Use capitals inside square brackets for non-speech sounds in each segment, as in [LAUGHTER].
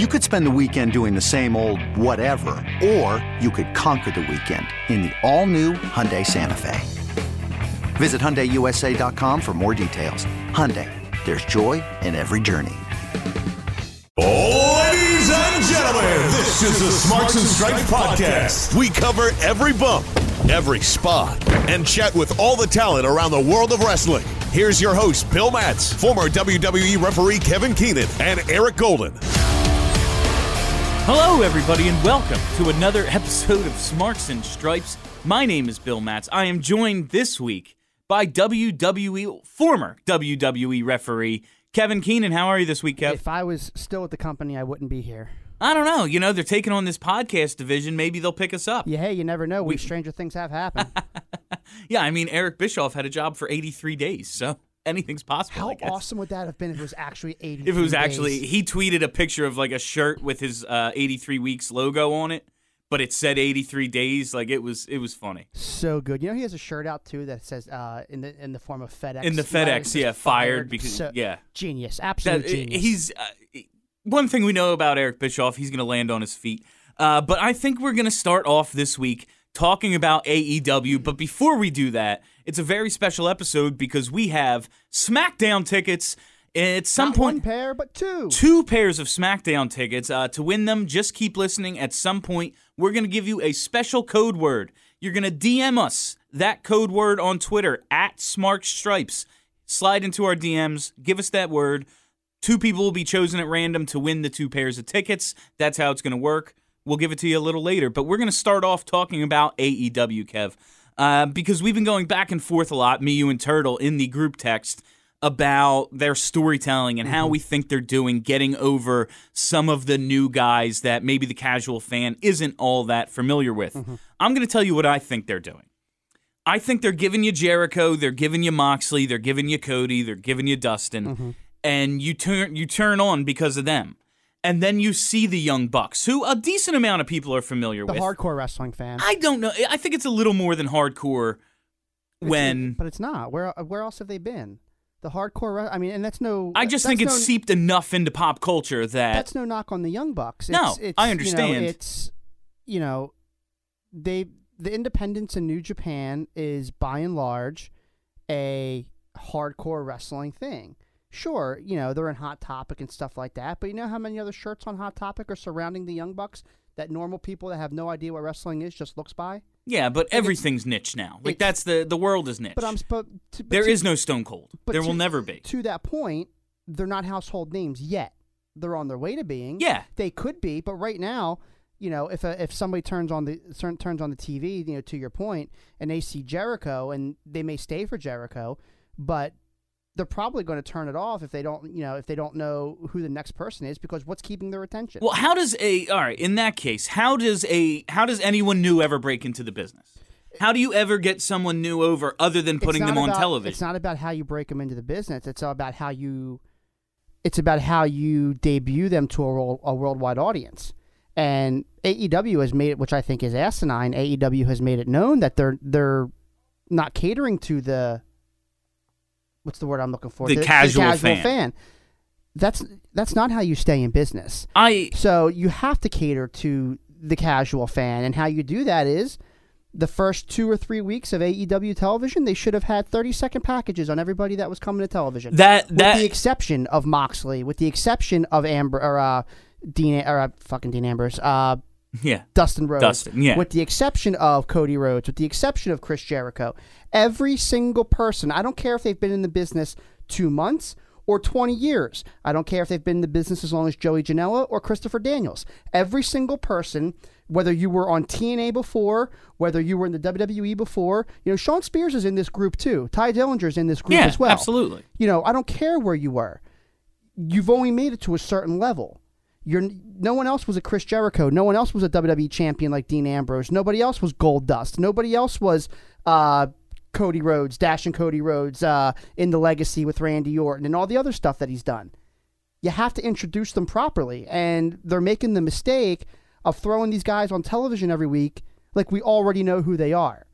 You could spend the weekend doing the same old whatever, or you could conquer the weekend in the all-new Hyundai Santa Fe. Visit HyundaiUSA.com for more details. Hyundai, there's joy in every journey. Ladies and gentlemen, this is the Smarks and Stripes podcast. We cover every bump, every spot, and chat with all the talent around the world of wrestling. Here's your host, Bill Matz, former WWE referee Kevin Keenan, and Eric Golden. Hello, everybody, and welcome to another [LAUGHS] episode of Smarks and Stripes. My name is Bill Matz. I am joined this week by WWE, former WWE referee Kevin Keenan. How are you this week, Kev? If I was still at the company, I wouldn't be here. I don't know. You know, they're taking on this podcast division. Maybe they'll pick us up. Yeah, hey, you never know. We, stranger things have happened. [LAUGHS] Yeah, I mean, Eric Bischoff had a job for 83 days, so anything's possible. How awesome would that have been if it was actually [LAUGHS] 80? If it was actually, he tweeted a picture of like a shirt with his uh, 83 weeks logo on it, but it said 83 days. Like it was, it was funny. so good. You know, he has a shirt out too that says uh, in the in the form of FedEx. In the FedEx, yeah, fired because So- yeah. genius, That, absolute genius. he's uh, one thing we know about Eric Bischoff. He's going to land on his feet. Uh, but I think we're going to start off this week talking about AEW. But before we do that, it's a very special episode because we have SmackDown tickets. At some Not point, one pair, but two. two pairs of SmackDown tickets. Uh, to win them, just keep listening. At some point, we're going to give you a special code word. You're going to DM us that code word on Twitter at Smarks Stripes. Slide into our DMs, give us that word. Two people will be chosen at random to win the two pairs of tickets. That's how it's going to work. We'll give it to you a little later, but we're going to start off talking about AEW, Kev, uh, because we've been going back and forth a lot, me, you, and Turtle, in the group text about their storytelling and how mm-hmm. we think they're doing, getting over some of the new guys that maybe the casual fan isn't all that familiar with. Mm-hmm. I'm going to tell you what I think they're doing. I think they're giving you Jericho, they're giving you Moxley, they're giving you Cody, they're giving you Dustin, mm-hmm. and you turn you turn on because of them. And then you see the Young Bucks, who a decent amount of people are familiar the with. hardcore wrestling fan. I don't know. I think it's a little more than hardcore It's- when but it's not. Where uh, where else have they been? The hardcore. I mean, and that's no. I just think it's no, seeped enough into pop culture that that's no knock on the Young Bucks. No, It's, it's, I You understand. know, it's you know, they the independence in New Japan is by and large a hardcore wrestling thing. Sure, you know they're in Hot Topic and stuff like that, but you know how many other shirts on Hot Topic are surrounding the Young Bucks that normal people that have no idea what wrestling is just looks by. yeah, but it's- everything's niche now. Like that's the the world is niche. But I'm but, to, but There to- is no Stone Cold. but There to- will never be. To that point, they're not household names yet. They're on their way to being. Yeah. they could be, but right now, you know, if a, if somebody turns on the turn- turns on the TV, you know, to your point, and they see Jericho, and they may stay for Jericho, but they're probably going to turn it off if they don't, you know, if they don't know who the next person is, because what's keeping their attention? Well, how does a all right in that case? How does a how does anyone new ever break into the business? How do you ever get someone new over other than putting them on television? It's not about how you break them into the business. It's all about how you. It's about how you debut them to a, world, a worldwide audience. And AEW has made it, which I think is asinine. AEW has made it known that they're they're not catering to the. What's the word I'm looking for? The casual casual fan. fan. That's that's not how you stay in business. I So you have to cater to the casual fan, and how you do that is the first two or three weeks of AEW television, they should have had thirty second packages on everybody that was coming to television. that that with the exception of Moxley, with the exception of Amber or uh, Dean or uh, fucking Dean Ambrose, uh, yeah. Dustin Rhodes. Dustin, yeah. With the exception of Cody Rhodes, with the exception of Chris Jericho, every single person, I don't care if they've been in the business two months or 20 years. I don't care if they've been in the business as long as Joey Janela or Christopher Daniels. Every single person, whether you were on TNA before, whether you were in the WWE before, you know, Shawn Spears is in this group too. Tye Dillinger's in this group Yeah, as well. absolutely. You know, I don't care where you were. You've only made it to a certain level. You're no one else was a Chris Jericho. No one else was a WWE champion like Dean Ambrose. Nobody else was Gold Dust. Nobody else was uh, Cody Rhodes, Dash and Cody Rhodes uh, in the Legacy with Randy Orton and all the other stuff that he's done. You have to introduce them properly, and they're making the mistake of throwing these guys on television every week like we already know who they are.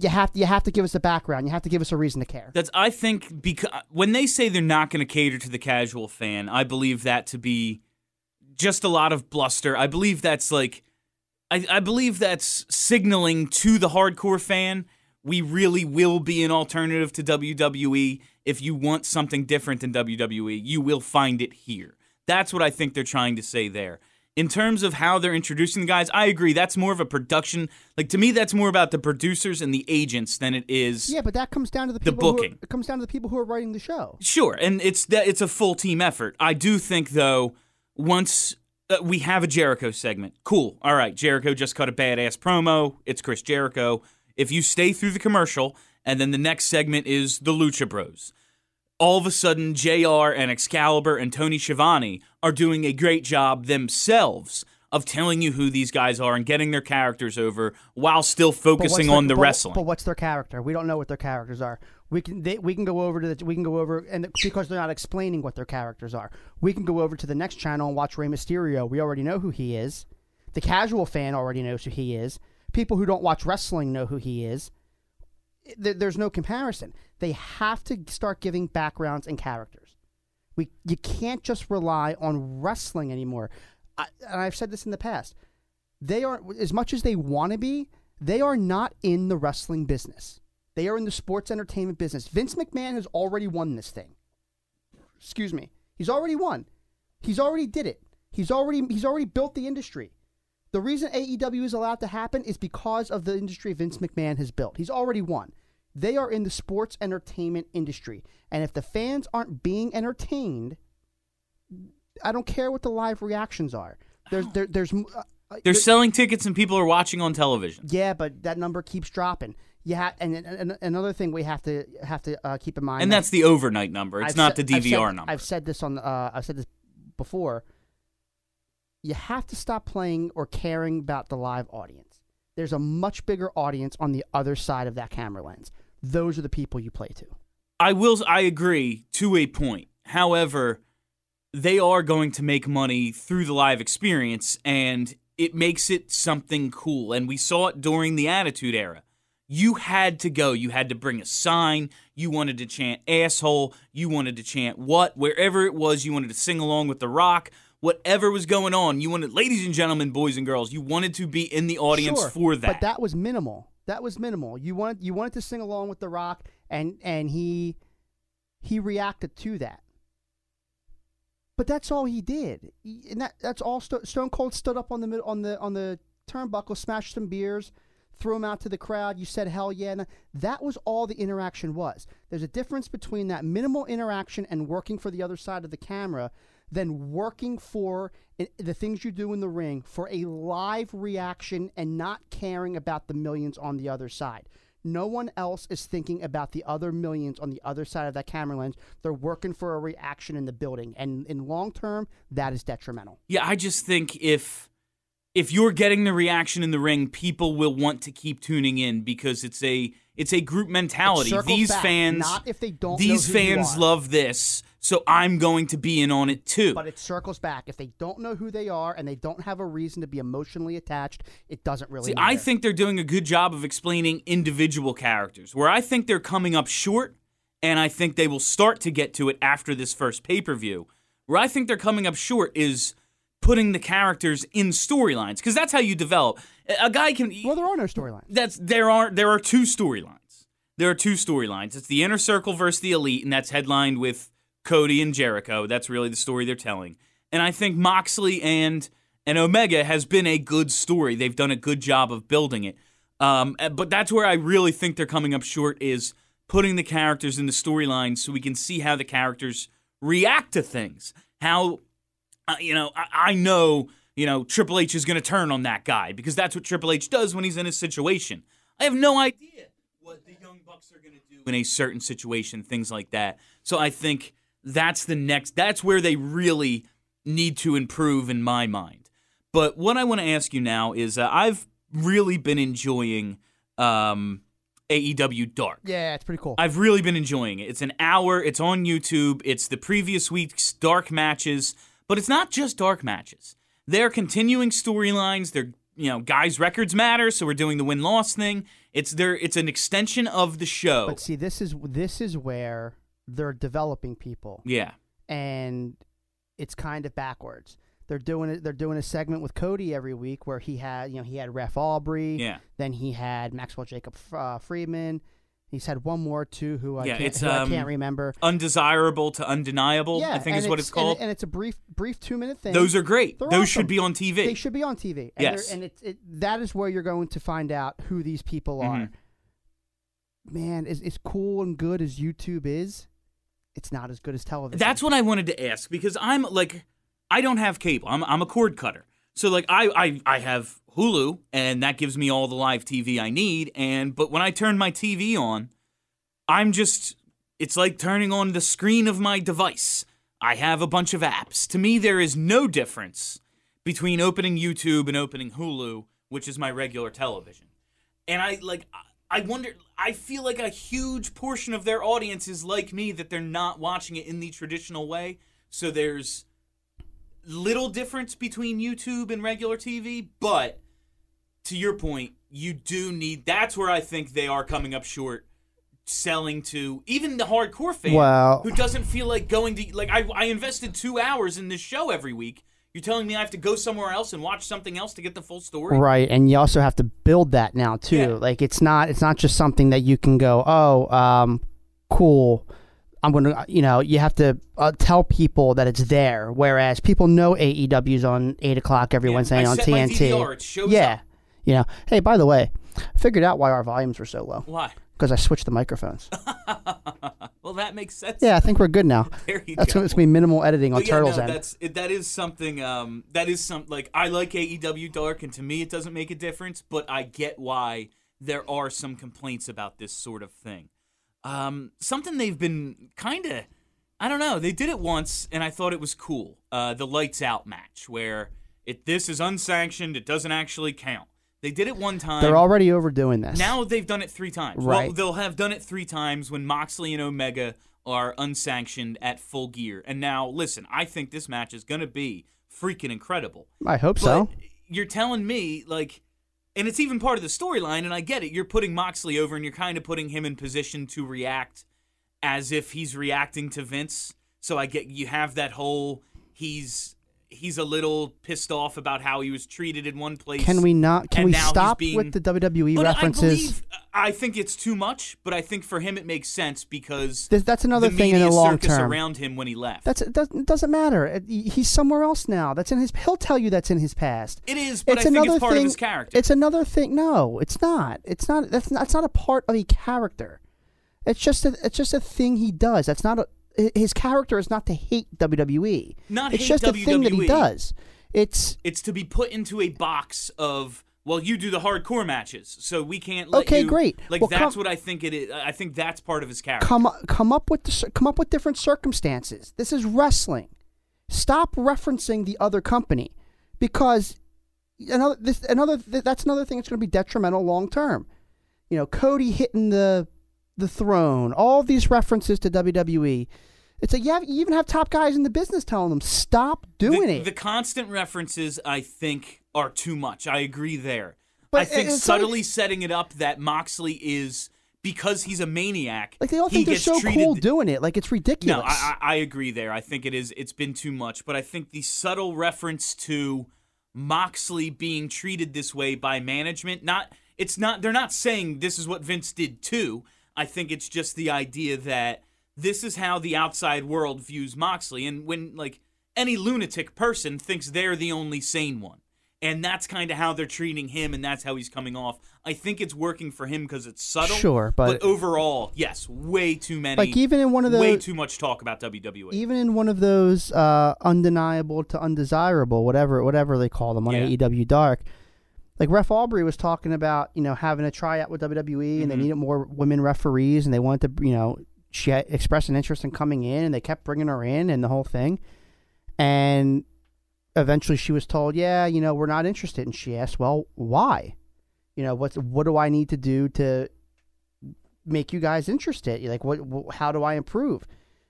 You have to you have to give us a background. You have to give us a reason to care. That's I think because when they say they're not going to cater to the casual fan, I believe that to be just a lot of bluster. I believe that's like, I, I believe that's signaling to the hardcore fan we really will be an alternative to WWE. If you want something different than WWE, you will find it here. That's what I think they're trying to say there. In terms of how they're introducing the guys, I agree. That's more of a production. Like to me, that's more about the producers and the agents than it is. Yeah, but that comes down to the The who are- booking. it comes down to the people who are writing the show. Sure, and it's that it's a full team effort. I do think though, once uh, we have a Jericho segment, cool. All right, Jericho just cut a badass promo. It's Chris Jericho. If you stay through the commercial, and then the next segment is the Lucha Bros. All of a sudden, JR and Excalibur and Tony Schiavone are doing a great job themselves of telling you who these guys are and getting their characters over while still focusing their- on the but- wrestling. But what's their character? We don't know what their characters are. We can they, we can go over to the we can go over and because they're not explaining what their characters are. We can go over to the next channel and watch Rey Mysterio. We already know who he is. The casual fan already knows who he is. People who don't watch wrestling know who he is. There- There's no comparison. They have to start giving backgrounds and characters. We you can't just rely on wrestling anymore. I, and I've said this in the past. They are as much as they want to be. They are not in the wrestling business. They are in the sports entertainment business. Vince McMahon has already won this thing. Excuse me. He's already won. He's already did it. He's already he's already built the industry. The reason AEW is allowed to happen is because of the industry Vince McMahon has built. He's already won. They are in the sports entertainment industry. And if the fans aren't being entertained, I don't care what the live reactions are. There's there, there's uh, uh, They're selling tickets and people are watching on television. yeah, but that number keeps dropping. Yeah, and, and, another thing we have to have to uh, keep in mind, And that- that's the overnight number. It's I've not the I've DVR said- number. I've said this on uh, I've said this before. You have to stop playing or caring about the live audience. There's a much bigger audience on the other side of that camera lens. Those are the people you play to. I will. I agree to a point. However, they are going to make money through the live experience, and it makes it something cool. And we saw it during the Attitude Era. You had to go. You had to bring a sign. You wanted to chant asshole. You wanted to chant what? Wherever it was, you wanted to sing along with The Rock. Whatever was going on, you wanted, ladies and gentlemen, boys and girls, you wanted to be in the audience Sure, for that. But that was minimal. That was minimal. You wanted you wanted to sing along with The Rock, and and he he reacted to that. But that's all he did, He- and that that's all. Sto- Stone Cold stood up on the on the on the turnbuckle, smashed some beers, threw them out to the crowd. You said hell yeah. And that was all the interaction was. There's a difference between that minimal interaction and working for the other side of the camera than working for the things you do in the ring for a live reaction and not caring about the millions on the other side. No one else is thinking about the other millions on the other side of that camera lens. They're working for a reaction in the building. And in long term, that is detrimental. Yeah, I just think if if you're getting the reaction in the ring, people will want to keep tuning in because it's a it's a group mentality. These back, fans not if they don't These fans love this, so I'm going to be in on it too. But it circles back. If they don't know who they are and they don't have a reason to be emotionally attached, it doesn't really See, matter. I think they're doing a good job of explaining individual characters. Where I think they're coming up short, and I think they will start to get to it after this first pay per view. Where I think they're coming up short is putting the characters in storylines because that's how you develop. A- guy can Well, there are no storylines. that's there are there are two storylines. There are two storylines. It's the inner circle versus the elite, and that's headlined with Cody and Jericho. That's really the story they're telling. And I think Moxley and and Omega has been a good story. They've done a good job of building it. Um, uh, but that's where I really think they're coming up short is putting the characters in the storyline so we can see how the characters react to things. How uh, you know, I, I know, you know, Triple H is going to turn on that guy because that's what Triple H does when he's in a situation. I have no idea what the Young Bucks are going to do in a certain situation, things like that. So I think that's the next, that's where they really need to improve in my mind. But what I want to ask you now is uh, I've really been enjoying um, AEW Dark. Yeah, it's pretty cool. I've really been enjoying it. It's an hour, it's on YouTube, it's the previous week's dark matches, but it's not just dark matches. They're continuing storylines, they're you know, guys' records matter, so we're doing the win loss thing. It's there it's an extension of the show. but see, this is this is where they're developing people, yeah. and it's kind of backwards. They're doing it. They're doing a segment with Cody every week where he had, you know, he had Ref Aubrey. Yeah. Then he had Maxwell Jacob uh, Friedman. He's had one more too, who I Yeah, can't, it's, who I um, can't remember. Undesirable to undeniable, Yeah, I think and is what it's and called. it- and, it's a brief, brief two minute thing. Those are great. They're Those awesome. should be on TV. They should be on TV. And Yes. and it, it that is where you're going to find out who these people are. Mhm. Man, as, as cool and good as YouTube is, it's not as good as television. That's what I wanted to ask because I'm like, I don't have cable. I'm I'm a cord cutter. So like I I I have Hulu and that gives me all the live TV I need. And but when I turn my TV on, I'm just it's like turning on the screen of my device. I have a bunch of apps. To me, there is no difference between opening YouTube and opening Hulu, which is my regular television. And I like I wonder I feel like a huge portion of their audience is like me that they're not watching it in the traditional way. So there's little difference between YouTube and regular TV, but to your point, you do need that's where I think they are coming up short selling to even the hardcore fan Well- who doesn't feel like going to like I, I invested two hours in this show every week. You're telling me I have to go somewhere else and watch something else to get the full story? right, and you also have to build that now too. Yeah. Like it's not it's not just something that you can go, oh, um, cool. I'm gonna, you know, you have to uh, tell people that it's there. Whereas people know AEW's on eight o'clock every Yeah, Wednesday I on set my TNT. DVR, it shows yeah, up. you know. Hey, by the way, I figured out why our volumes were so low Why? because I switched the microphones. [LAUGHS] Well, that makes sense. yeah, I think we're good now. [LAUGHS] There you That's go. it's gonna be minimal editing on yeah, Turtles no, end. that's that is something. Um, that is some like I like AEW Dark, and to me it doesn't make a difference. But I get why there are some complaints about this sort of thing. Um, something they've been kind of, I don't know. They did it once, and I thought it was cool. Uh, the lights out match where it this is unsanctioned. It doesn't actually count. They did it one time. They're already overdoing this. Now they've done it three times. Well, Right. they'll have done it three times when Moxley and Omega are unsanctioned at full gear. And now, listen, I think this match is going to be freaking incredible. I hope But so. you're telling me, like, and it's even part of the storyline, and I get it. You're putting Moxley over, and you're kind of putting him in position to react as if he's reacting to Vince. So I get you have that whole he's he's a little pissed off about how he was treated in one place. Can we not? Can we stop being- with the WWE references? I believe uh, I think it's too much, but I think for him it makes sense because Th- that's another the thing in the long term. around him when he left. That's it doesn't, matter. He's somewhere else now. That's in his. He'll tell you that's in his past. it is, but it's I think another it's part thing. of his character. It's another thing. No, it's not. It's not. That's not, that's not a part of a character. It's just a. It's just a thing he does. That's not a. His character is not to hate WWE. Not it's hate just a thing that he does. It's it's to be put into a box of well, you do the hardcore matches, so we can't let Okay, you. great. Like Well, that's come- what I think it is. I think that's part of his character. come come up with the, come up with different circumstances. This is wrestling. Stop referencing the other company because another this another th- that's another thing that's going to be detrimental long term. You know, Cody hitting the the throne, all these references to WWE. It's like you, have, you even have top guys in the business telling them stop doing the, it. The constant references, I think, are too much. I agree there. But I think subtly like- setting it up that Moxley is because he's a maniac. like they all think they're so cool doing it. Like it's ridiculous. No, I, I I agree there. I think it is. It's been too much, but I think the subtle reference to Moxley being treated this way by management, not it's not. They're not saying this is what Vince did too. I think it's just the idea that this is how the outside world views Moxley, and when like any lunatic person thinks they're the only sane one. And that's kind of how they're treating him, and that's how he's coming off. I think it's working for him because it's subtle. Sure, but- overall, yes, way too many. Like, even in one of those, way too much talk about. WWE. even in one of those uh, undeniable to undesirable, whatever whatever they call them on Yeah. AEW Dark, like Ref Aubrey was talking about, you know, having a tryout with WWE and they Mhm. needed more women referees and they wanted to, you know, she had expressed an interest in coming in and they kept bringing her in and the whole thing, and eventually she was told, yeah, you know, we're not interested, and she asked, well, why? You know, what's what do I need to do to make you guys interested? Like, what? wh- How do I improve?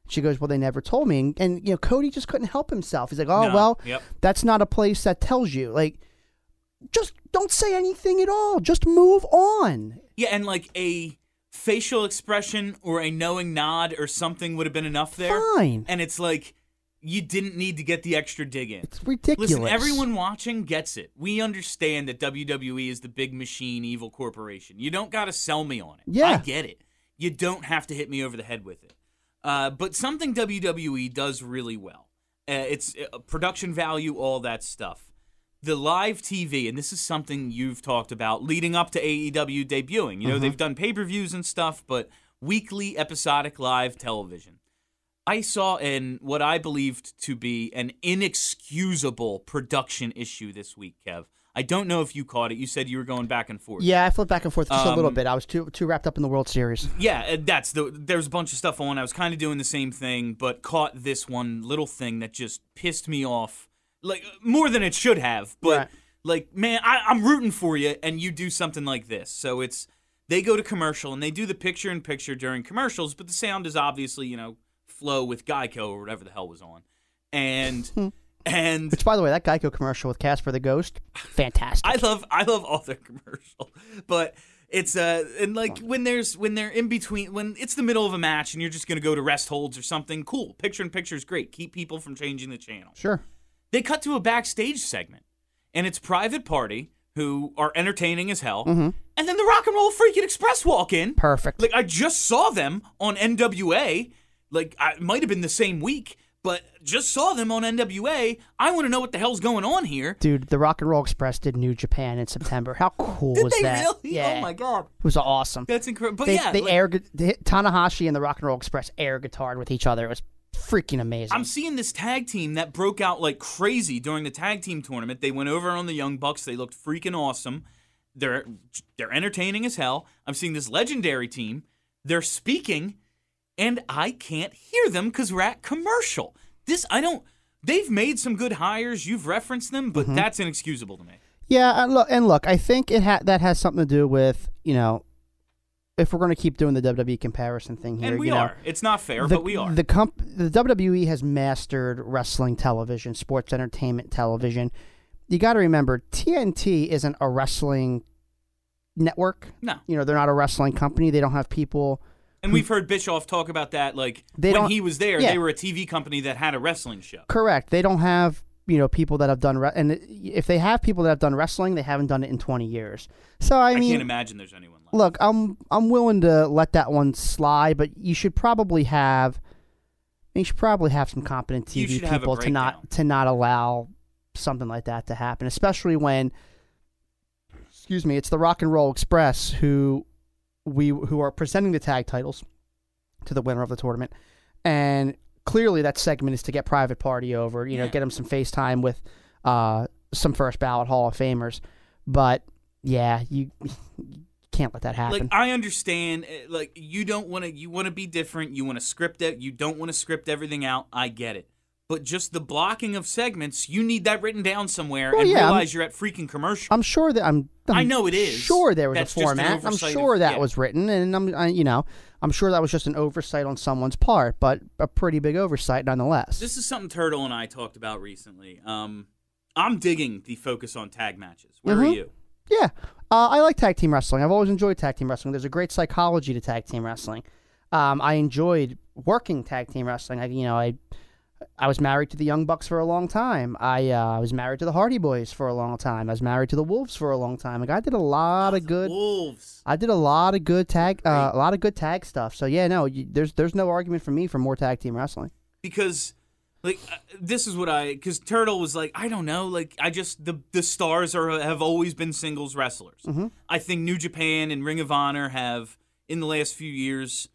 She goes, well, they never told me, and, and you know, Cody just couldn't help himself. He's like, oh No, well, yep. that's not a place that tells you. Like, just don't say anything at all. Just move on. Yeah, and like a facial expression or a knowing nod or something would have been enough there. Fine. And it's like you didn't need to get the extra dig in. It's ridiculous. Listen, everyone watching gets it. We understand that WWE is the big machine, evil corporation. You don't got to sell me on it. Yeah. I get it. You don't have to hit me over the head with it. Uh, but something WWE does really well. Uh, it's uh, production value, all that stuff. The live TV, and this is something you've talked about leading up to AEW debuting. You know, they've done pay per views and stuff, but weekly episodic live television. I saw in what I believed to be an inexcusable production issue this week, Kev. I don't know if you caught it. You said you were going back and forth. Yeah, I flipped back and forth just a little Um, bit. I was too too wrapped up in the World Series. Yeah, uh, that's the. There's a bunch of stuff on. I was kind of doing the same thing, but caught this one little thing that just pissed me off, like more than it should have. But Right. like, man, I, I'm rooting for you, and you do something like this. So it's they go to commercial and they do the picture in picture during commercials, but the sound is obviously you know flow with Geico or whatever the hell was on, and [LAUGHS] and Which, by the way, that Geico commercial with Casper the Ghost, fantastic. I love I love all their commercial, but it's uh and like when there's when they're in between when it's the middle of a match and you're just gonna go to rest holds or something. Cool, picture in picture is great. Keep people from changing the channel. sure. They cut to a backstage segment, and it's Private Party who are entertaining as hell, mm-hmm. and then the Rock and Roll Freaking Express walk in. Perfect. Like I just saw them on NWA. Like I it might have been the same week, but just saw them on NWA. I want to know what the hell's going on here. Dude, the Rock and Roll Express did New Japan in September. How cool Did was they that? really? Oh yeah. Oh my god. It was awesome. That's incredible. But they yeah, they like, air Tanahashi and the Rock and Roll Express air guitared with each other. It was freaking amazing. I'm seeing this tag team that broke out like crazy during the tag team tournament. They went over on the Young Bucks. They looked freaking awesome. They're they're entertaining as hell. I'm seeing this legendary team. They're speaking, and I can't hear them because we're at commercial. This I don't. They've made some good hires. You've referenced them, Mm-hmm. but that's inexcusable to me. Yeah, and look, and look, I think it ha- that has something to do with you know, if we're going to keep doing the WWE comparison thing here, And we you know, are. It's not fair, the, but we are. The comp- the WWE has mastered wrestling television, sports entertainment television. You got to remember, TNT isn't a wrestling network. no. You know, they're not a wrestling company. They don't have people. And we've heard Bischoff talk about that. Like when he was there, yeah. they were a TV company that had a wrestling show. Correct. They don't have you know people that have done re- and if they have people that have done wrestling, they haven't done it in twenty years. So I I, mean, can't imagine there's anyone. Look, I'm I'm willing to let that one slide, but you should probably have you should probably have some competent TV should have a people to not to not allow something like that to happen, especially when excuse me, it's the Rock and Roll Express who we who are presenting the tag titles to the winner of the tournament, and clearly that segment is to get Private Party over, you know, get him some FaceTime with uh, some first ballot Hall of Famers, but yeah, you can't let that happen. Like I understand, eh, like you don't want to, you want to be different. You want to script it. You don't want to script everything out. I get it, but just the blocking of segments, you need that written down somewhere Well, and yeah, I'm- realize you're at freaking commercial. I'm sure that I'm. I'm I know it is. Sure, there was That's a format. I'm sure of- that yeah. was written, and I'm, I, you know, I'm sure that was just an oversight on someone's part, but a pretty big oversight nonetheless. this is something Turtle and I talked about recently. Um, I'm digging the focus on tag matches. Where are Mhm. you? Yeah, uh, I like tag team wrestling. I've always enjoyed tag team wrestling. There's a great psychology to tag team wrestling. Um, I enjoyed working tag team wrestling. I, you know, I I was married to the Young Bucks for a long time. I uh, was married to the Hardy Boys for a long time. I was married to the Wolves for a long time. Like I did a lot of good. Wolves. I did a lot of good tag, uh, a lot of good tag stuff. So yeah, no, you, there's there's no argument for me for more tag team wrestling. because like uh, this is what I because Turtle was like I don't know like I just the the stars are have always been singles wrestlers. I think New Japan and Ring of Honor have in the last few years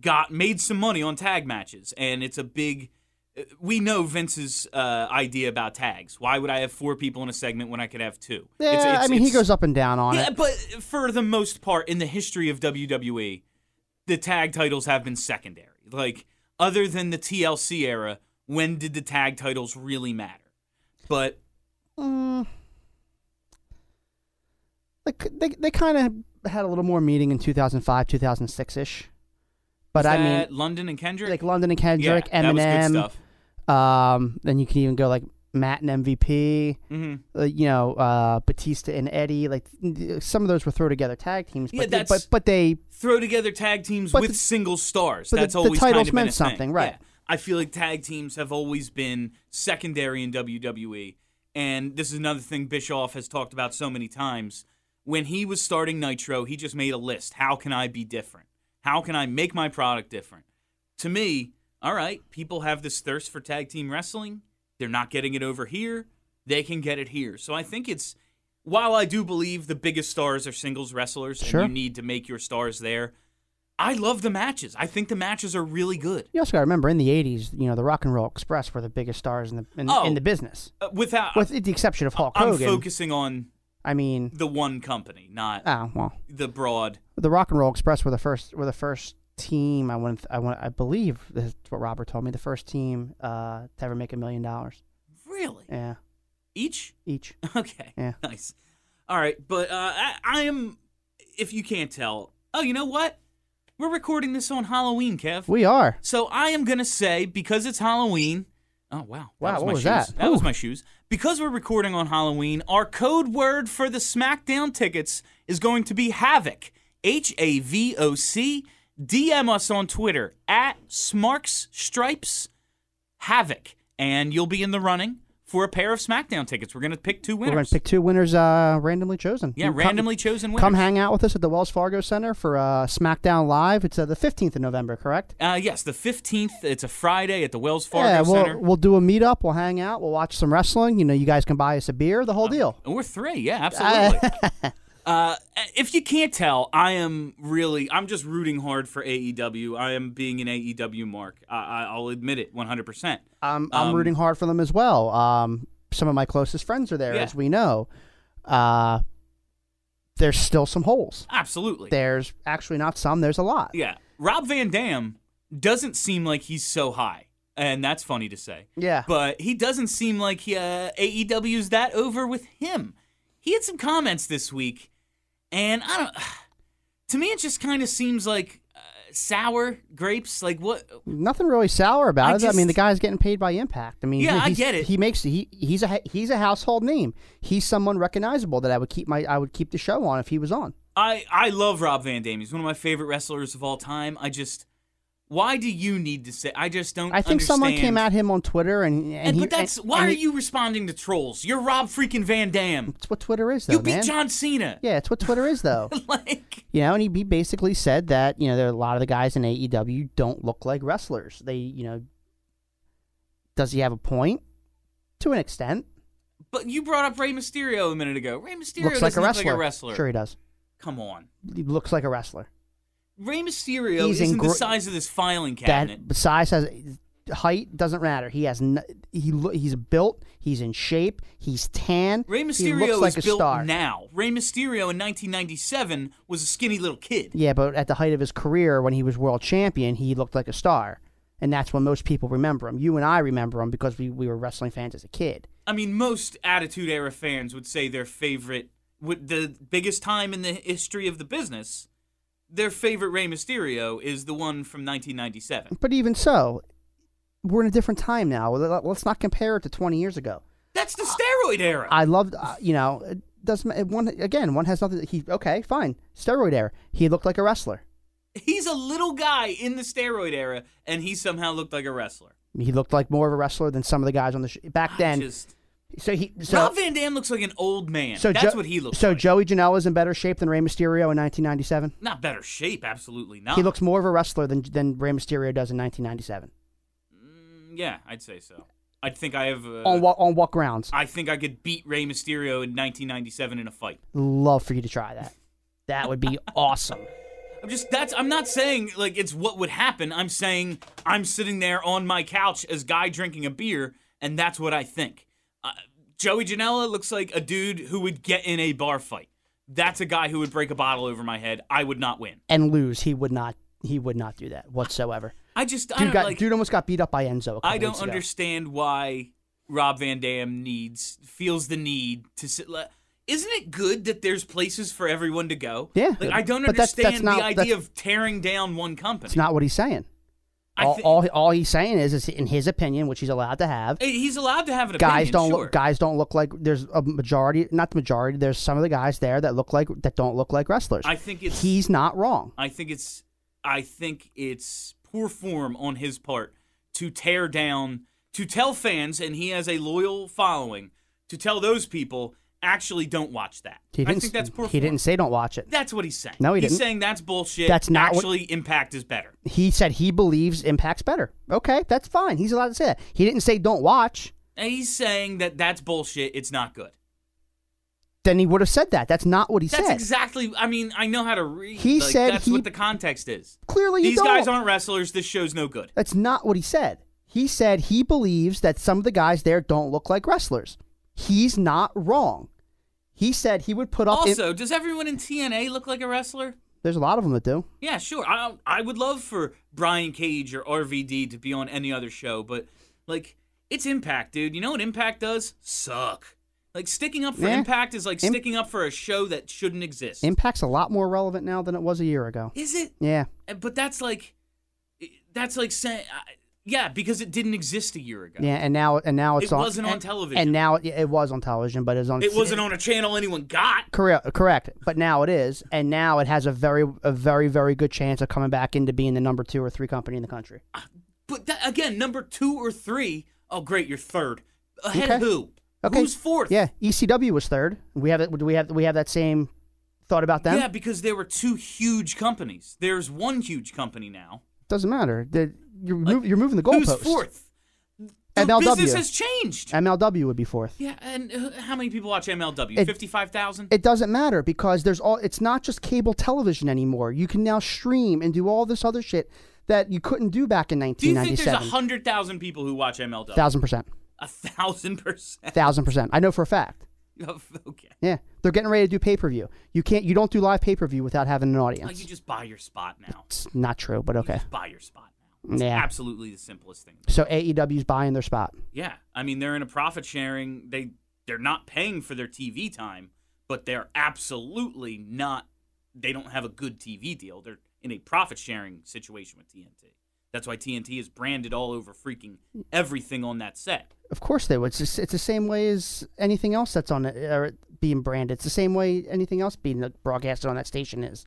got made some money on tag matches and it's a big uh, we know Vince's uh, idea about tags. Why would I have four people in a segment when I could have two? Yeah, It's- it's- I mean he goes up and down on Yeah, it. but for the most part, in the history of WWE, the tag titles have been secondary. Like, other than the TLC era, when did the tag titles really matter? But Mm, like they they kind of had a little more meeting in 2005, 2006 ish. But I mean, London and Kendrick, like London and Kendrick, yeah, that was good MNM. Um, then you can even go like Matt and MVP. hmm Uh, you know, uh, Batista and Eddie. Like some of those were throw together tag teams. Yeah, but they, but but they Throw together tag teams with the- single stars. but the- That's the always titles kind of been meant something, right. Yeah. I feel like tag teams have always been secondary in WWE. And this is another thing Bischoff has talked about so many times. When he was starting Nitro, he just made a list. How can I be different? How can I make my product different? To me, all right, people have this thirst for tag team wrestling. They're not getting it over here. They can get it here. So I think it's while I do believe the biggest stars are singles wrestlers Sure. and you need to make your stars there, I love the matches. I think the matches are really good. You also got to remember in the '80s, you know, the Rock and Roll Express were the biggest stars in the in, Oh. in the business, Uh, without with the exception of Hulk I'm Hogan. focusing on I mean, the one company, not oh well, the broad. the Rock and Roll Express were the first were the first team. I went. I went. I believe this is what Robert told me. The first team uh, to ever make a million dollars. Really? Yeah, Each? each. [LAUGHS] Okay. Yeah. Nice. All right, but uh, I, I am, if you can't tell, oh, you know what? We're recording this on Halloween, Kev. We are. So I am gonna say because it's Halloween. Oh wow! Wow, was what was shoes. that? That was my shoes. Because we're recording on Halloween, our code word for the SmackDown tickets is going to be Havoc. H A V O C. DM us on Twitter at Smarks Stripes Havoc, and you'll be in the running for a pair of SmackDown tickets. We're gonna pick two winners. We're going to pick two winners uh, randomly chosen. yeah, You come- randomly chosen winners. Come hang out with us at the Wells Fargo Center for uh, SmackDown Live. It's uh, the 15th of November, correct? Uh, yes, the fifteenth. It's a Friday at the Wells Fargo yeah, we'll, Center. we'll do a meetup. We'll hang out. We'll watch some wrestling. You know, you guys can buy us a beer, the whole deal. And we're three, yeah, [LAUGHS] absolutely. Uh, if you can't tell, I am really, I'm just rooting hard for AEW. I am being an AEW mark. I, I, I'll admit it, 100%. I'm, I'm Um, rooting hard for them as well. Um, some of my closest friends are there, Yeah. as we know. Uh, there's still some holes. Absolutely. There's actually not some. There's a lot. Yeah. Rob Van Dam doesn't seem like he's so high, and that's funny to say. Yeah. But he doesn't seem like he, uh, AEW's that over with him. He had some comments this week, and I don't. [SIGHS] To me, it just kind of seems like uh, sour grapes. Like what? Nothing really sour about I it. I mean, the guy's getting paid by Impact. I mean, Yeah, I get it. He makes he he's a he's a household name. He's someone recognizable that I would keep my I would keep the show on if he was on. I I love Rob Van Dam. He's one of my favorite wrestlers of all time. I just why do you need to say? I just don't. I think someone came at him on Twitter and and, And, he, but that's and- why are he- you responding to trolls? You're Rob freaking Van Dam. It's what Twitter is, though, You beat man. John Cena. Yeah, it's what Twitter is, though. [LAUGHS] like you know, and he, he basically said that you know there are a lot of the guys in AEW don't look like wrestlers. They you know, does he have a point? To an extent, But you brought up Rey Mysterio a minute ago. Rey Mysterio looks like a look like a wrestler. Sure, he does. Come on. He looks like a wrestler. Rey Mysterio He's isn't the size of this filing cabinet. That size has height doesn't matter. He has n- he lo- he's built. He's in shape. He's tan. Rey he Mysterio looks like is a built star. now. Rey Mysterio in 1997 was a skinny little kid. Yeah, but at the height of his career, when he was world champion, he looked like a star, and that's when most people remember him. You and I remember him because we, we were wrestling fans as a kid. I mean, most Attitude Era fans would say their favorite, would- the biggest time in the history of the business, their favorite Rey Mysterio is the one from 1997. But even so, we're in a different time now. Let- Let's not compare it to 20 years ago. That's the steroid era. I loved, uh, you know, it doesn't it- one again. One has nothing. He okay, fine. Steroid era. He looked like a wrestler. He's a little guy in the steroid era, and he somehow looked like a wrestler. He looked like more of a wrestler than some of the guys on the sh- back then. just, so he so Rob Van Dam looks like an old man. so That's Jo- what he looks So like. Joey Janela is in better shape than Rey Mysterio in 1997. Not better shape, absolutely not. He looks more of a wrestler than than Rey Mysterio does in 1997. Mm, yeah, I'd say so. I think I have. Uh, on what on what grounds? I think I could beat Rey Mysterio in 1997 in a fight. Love for you to try that. That would be [LAUGHS] awesome. I'm just that's I'm not saying like it's what would happen. I'm saying I'm sitting there on my couch as guy drinking a beer and that's what I think. Uh, Joey Janela looks like a dude who would get in a bar fight. That's a guy who would break a bottle over my head. I would not win. And lose, he would not. He would not do that whatsoever. I just I Dude don't got like dude almost got beat up by Enzo. I don't understand why Rob Van Dam needs feels the need to sit. le- Isn't it good that there's places for everyone to go? Yeah, like, I don't but that's- that's understand not- the idea of tearing down one company. It's not what he's saying. All, thi- all, all he's saying is, is in his opinion, which he's allowed to have. Eh, he's allowed to have an Guys opinion. don't sure. look. Guys don't look like. There's a majority, not the majority. There's some of the guys there that look like that don't look like wrestlers. I think it's. he's not wrong. I think it's. I think it's poor form on his part to tear down, to tell fans, and he has a loyal following, to tell those people actually don't watch that. He I didn't. think that's poor he didn't say don't watch it. That's what he's saying. No, he he's didn't. He's saying that's bullshit. That's not what- actually Impact is better. He said he believes Impact's better. Okay, that's fine. He's allowed to say that. He didn't say don't watch. And he's saying that that's bullshit. It's not good. Then he would have said that. That's not what he That's said. exactly. I mean, I know how to read. He like, said that's he- what the context is. Clearly, These guys aren't wrestlers. This show's no good. That's not what he said. He said he believes that some of the guys there don't look like wrestlers. He's not wrong. He said he would put up. Also, does everyone in TNA look like a wrestler? there's a lot of them that do. Yeah, sure. I I would love for Brian Cage or RVD to be on any other show, but like it's Impact, dude. You know what Impact does? Suck. Like sticking up for Yeah. Impact is like Im- sticking up for a show that shouldn't exist. Impact's a lot more relevant now than it was a year ago. is it? Yeah. Uh, But that's like that's like saying yeah, because it didn't exist a year ago. Yeah, and now and now it's It on. wasn't on and- television. And now it, it was on television, but it's on. It wasn't on a channel anyone got. Correct, correct. But now it is, and now it has a very, a very, very good chance of coming back into being the number two or three company in the country. Uh, but that, again, number two or three. Oh, great, you're third. Ahead of who? Okay. Who's fourth? Yeah, ECW was third. We have it. Do we have? We have that same thought about them. Yeah, because there were two huge companies. There's one huge company now. Doesn't matter. The, you're, Like, move, you're moving the Who's goalpost. fourth? The MLW. business has changed. MLW would be fourth. yeah, and how many people watch MLW? Fifty-five thousand. It doesn't matter because there's all. It's not just cable television anymore. You can now stream and do all this other shit that you couldn't do back in 1997. Do you think there's 1997. hundred thousand people who watch MLW? Thousand percent. A thousand percent. Thousand percent. I know for a fact. [LAUGHS] Oh, okay. Yeah, they're getting ready to do pay per view. You can't. You don't do live pay per view without having an Oh, audience. you just buy your spot now. It's not true, but okay. just buy your spot. It's Yeah. absolutely the simplest thing. So AEW's buying their spot. Yeah, I mean they're in a profit sharing. They they're not paying for their TV time, but they're absolutely not. They don't have a good TV deal. They're in a profit sharing situation with TNT. That's why TNT is branded all over freaking everything on that set. Of course they would. It's, just, it's the same way as anything else that's on it or being branded. It's the same way anything else being broadcasted on that station is.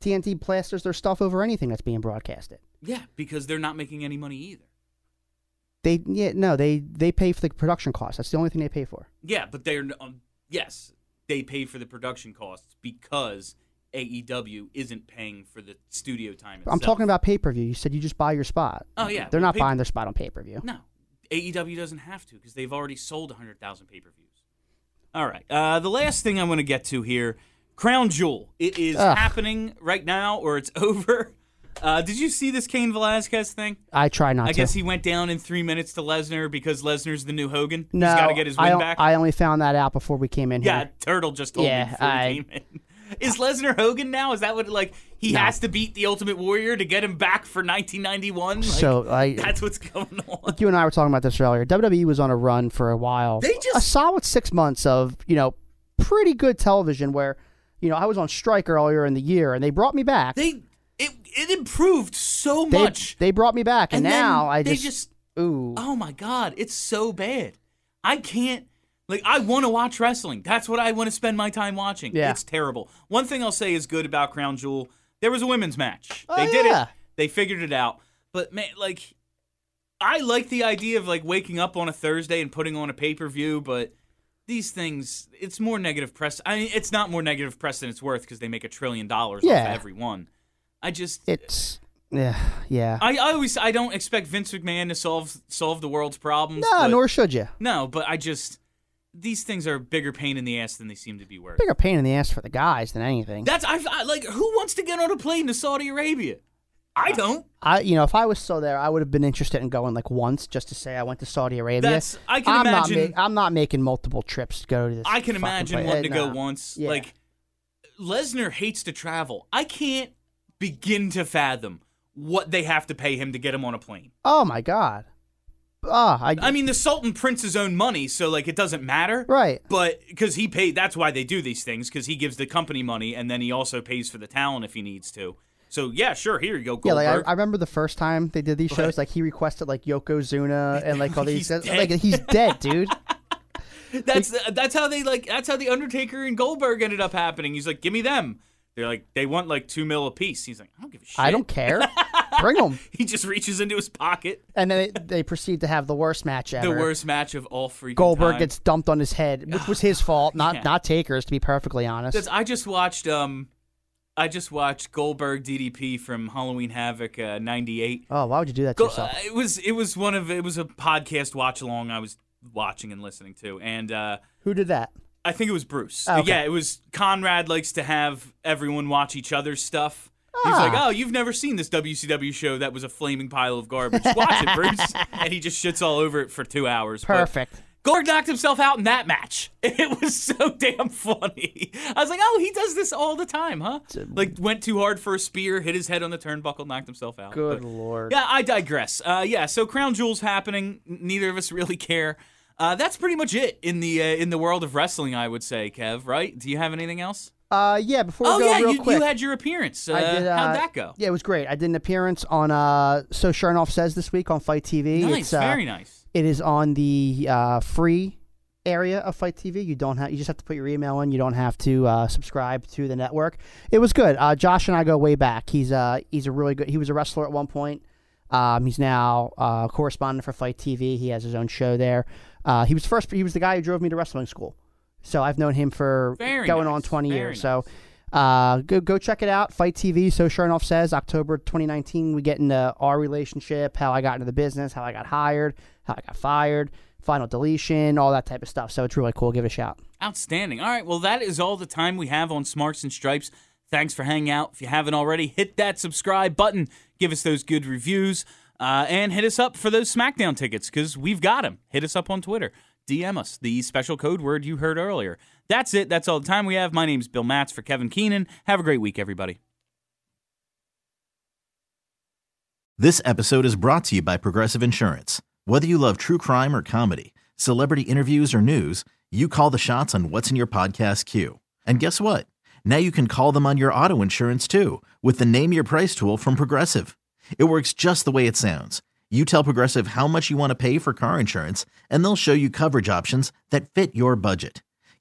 TNT plasters their stuff over anything that's being broadcasted. Yeah, because they're not making any money either. They yeah no they they pay for the production costs. That's the only thing they pay for. Yeah, but they're um, yes, they pay for the production costs because AEW isn't paying for the studio time. I'm talking about pay per view. You said you just buy your spot. Oh, yeah, they're well, not pay- buying their spot on pay per view. No, AEW doesn't have to because they've already sold 100,000 pay per views. All right. Uh, the last thing I'm going to get to here Crown Jewel. It is Ugh. happening right now or it's [LAUGHS] over. Uh, did you see this Cain Velasquez thing? I try not I to. guess he went down in three minutes to Lesnar because Lesnar's the new Hogan. no, He's got to get his I, win on- back. I only found that out before we came in here. yeah, here. Turtle just told Yeah, me before I- he came in. [LAUGHS] Is Lesnar Hogan now? Is that what like he No. has to beat the Ultimate Warrior to get him back for 1991? Like, So, I- [LAUGHS] that's what's going on. you and I were talking about this earlier. WWE was on a run for a while. They just- a solid six months of you know pretty good television. Where you know I was on strike earlier in the year, and they brought me back. They it it improved so They- much. They brought me back, and, And now I they just, just- ooh. oh my god, it's so bad. I can't like I want to watch wrestling. That's what I want to spend my time watching. Yeah. It's terrible. One thing I'll say is good about Crown Jewel. There was a women's match. Oh, they did yeah. it. They figured it out. But man, like I like the idea of like waking up on a Thursday and putting on a pay-per-view, but these things it's more negative press. I mean, it's not more negative press than it's worth because they make a trillion dollars off Yeah. of every one. I just It's yeah, yeah. I, I always I don't expect Vince McMahon to solve solve the world's problems. no, but- nor should you. no, but I just these things are a bigger pain in the ass than they seem to be worth. Bigger pain in the ass for the guys than anything. That's I, I like who wants to get on a plane to Saudi Arabia? I don't. I, you know, if I was still there, I would have been interested in going like once just to say I went to Saudi Arabia. That's- I can am imagine- Not ma- I'm not making multiple trips to go to this. I can imagine place. wanting to Eh, go once. Yeah. Like Lesnar hates to travel. I can't begin to fathom what they have to pay him to get him on a plane. Oh my god. Ah, I, I mean, the Sultan prints his own money, so like it doesn't matter. right. But because he paid, that's why they do these things. Because he gives the company money, and then he also pays for the talent if he needs to. So yeah, sure, here you go, Yeah, Goldberg. like I, I remember the first time they did these shows, like he requested like Yokozuna and like all [LAUGHS] these. He's like he's dead, dude. [LAUGHS] that's that's how they like. That's how the Undertaker and Goldberg ended up happening. He's like, give me them. They're like, they want like two mil a piece. He's like, I don't give a shit. I don't care. [LAUGHS] Bring them. he just reaches into his pocket. And then they, they proceed to have the worst match ever. The worst match of all freaking Goldberg time. gets dumped on his head, which was his [SIGHS] fault, not Yeah. not Taker's, to be perfectly honest. That's- I just watched um, I just watched Goldberg DDP from Halloween Havoc uh, '98. oh, why would you do that to Go, yourself? uh, it was it was one of it was a podcast watch along I was watching and listening to, and uh, Who did that? I think it was Bruce. Oh, okay. Yeah, it was Conrad likes to have everyone watch each other's stuff. He's like, Ah. oh, you've never seen this WCW show that was a flaming pile of garbage. Watch it, Bruce. [LAUGHS] and he just shits all over it for two hours. But Goldberg knocked himself out in that match. [LAUGHS] It was so damn funny. I was like, oh, he does this all the time, huh? Like, went too hard for a spear, hit his head on the turnbuckle, knocked himself out. Good But- lord. yeah, I digress. Uh, yeah, so Crown Jewel's happening. Neither of us [LAUGHS] really care. Uh, that's pretty much it in the uh, in the world of wrestling, I would say. Kev, right? Do you have anything else? Uh, yeah. Before we oh go, yeah, real you, quick, you had your appearance. Uh, I did, uh, how'd that go? Yeah, it was great. I did an appearance on uh, So Sharnoff Says this week on FITE TV. nice, it's, uh, very nice. It is on the uh, free area of FITE TV. You don't have you just have to put your email in. You don't have to uh, subscribe to the network. It was good. Uh, Josh and I go way back. He's uh he's a really good. He was a wrestler at one point. Um, he's now uh, correspondent for FITE TV. He has his own show there. Uh, he was first. He was the guy who drove me to wrestling school. So I've known him for Very going on twenty very years. So. Uh, go go check it out. FITE TV. So Sharnoff says October 2019. We get into our relationship, how I got into the business, how I got hired, how I got fired, final deletion, all that type of stuff. So it's really cool. Give it a shout. Outstanding. All right, well, that is all the time we have on Smarks and Stripes. Thanks for hanging out. If you haven't already, hit that subscribe button, give us those good reviews, uh, and hit us up for those SmackDown tickets because we've got them. Hit us up on Twitter. DM us the special code word you heard earlier. That's it. That's all the time we have. My name's Bill Matz for Kevin Keenan. Have a great week, everybody. This episode is brought to you by Progressive Insurance. Whether you love true crime or comedy, celebrity interviews or news, you call the shots on what's in your podcast queue. And guess what? Now you can call them on your auto insurance too with the Name Your Price tool from Progressive. It works just the way it sounds. You tell Progressive how much you want to pay for car insurance, and they'll show you coverage options that fit your budget.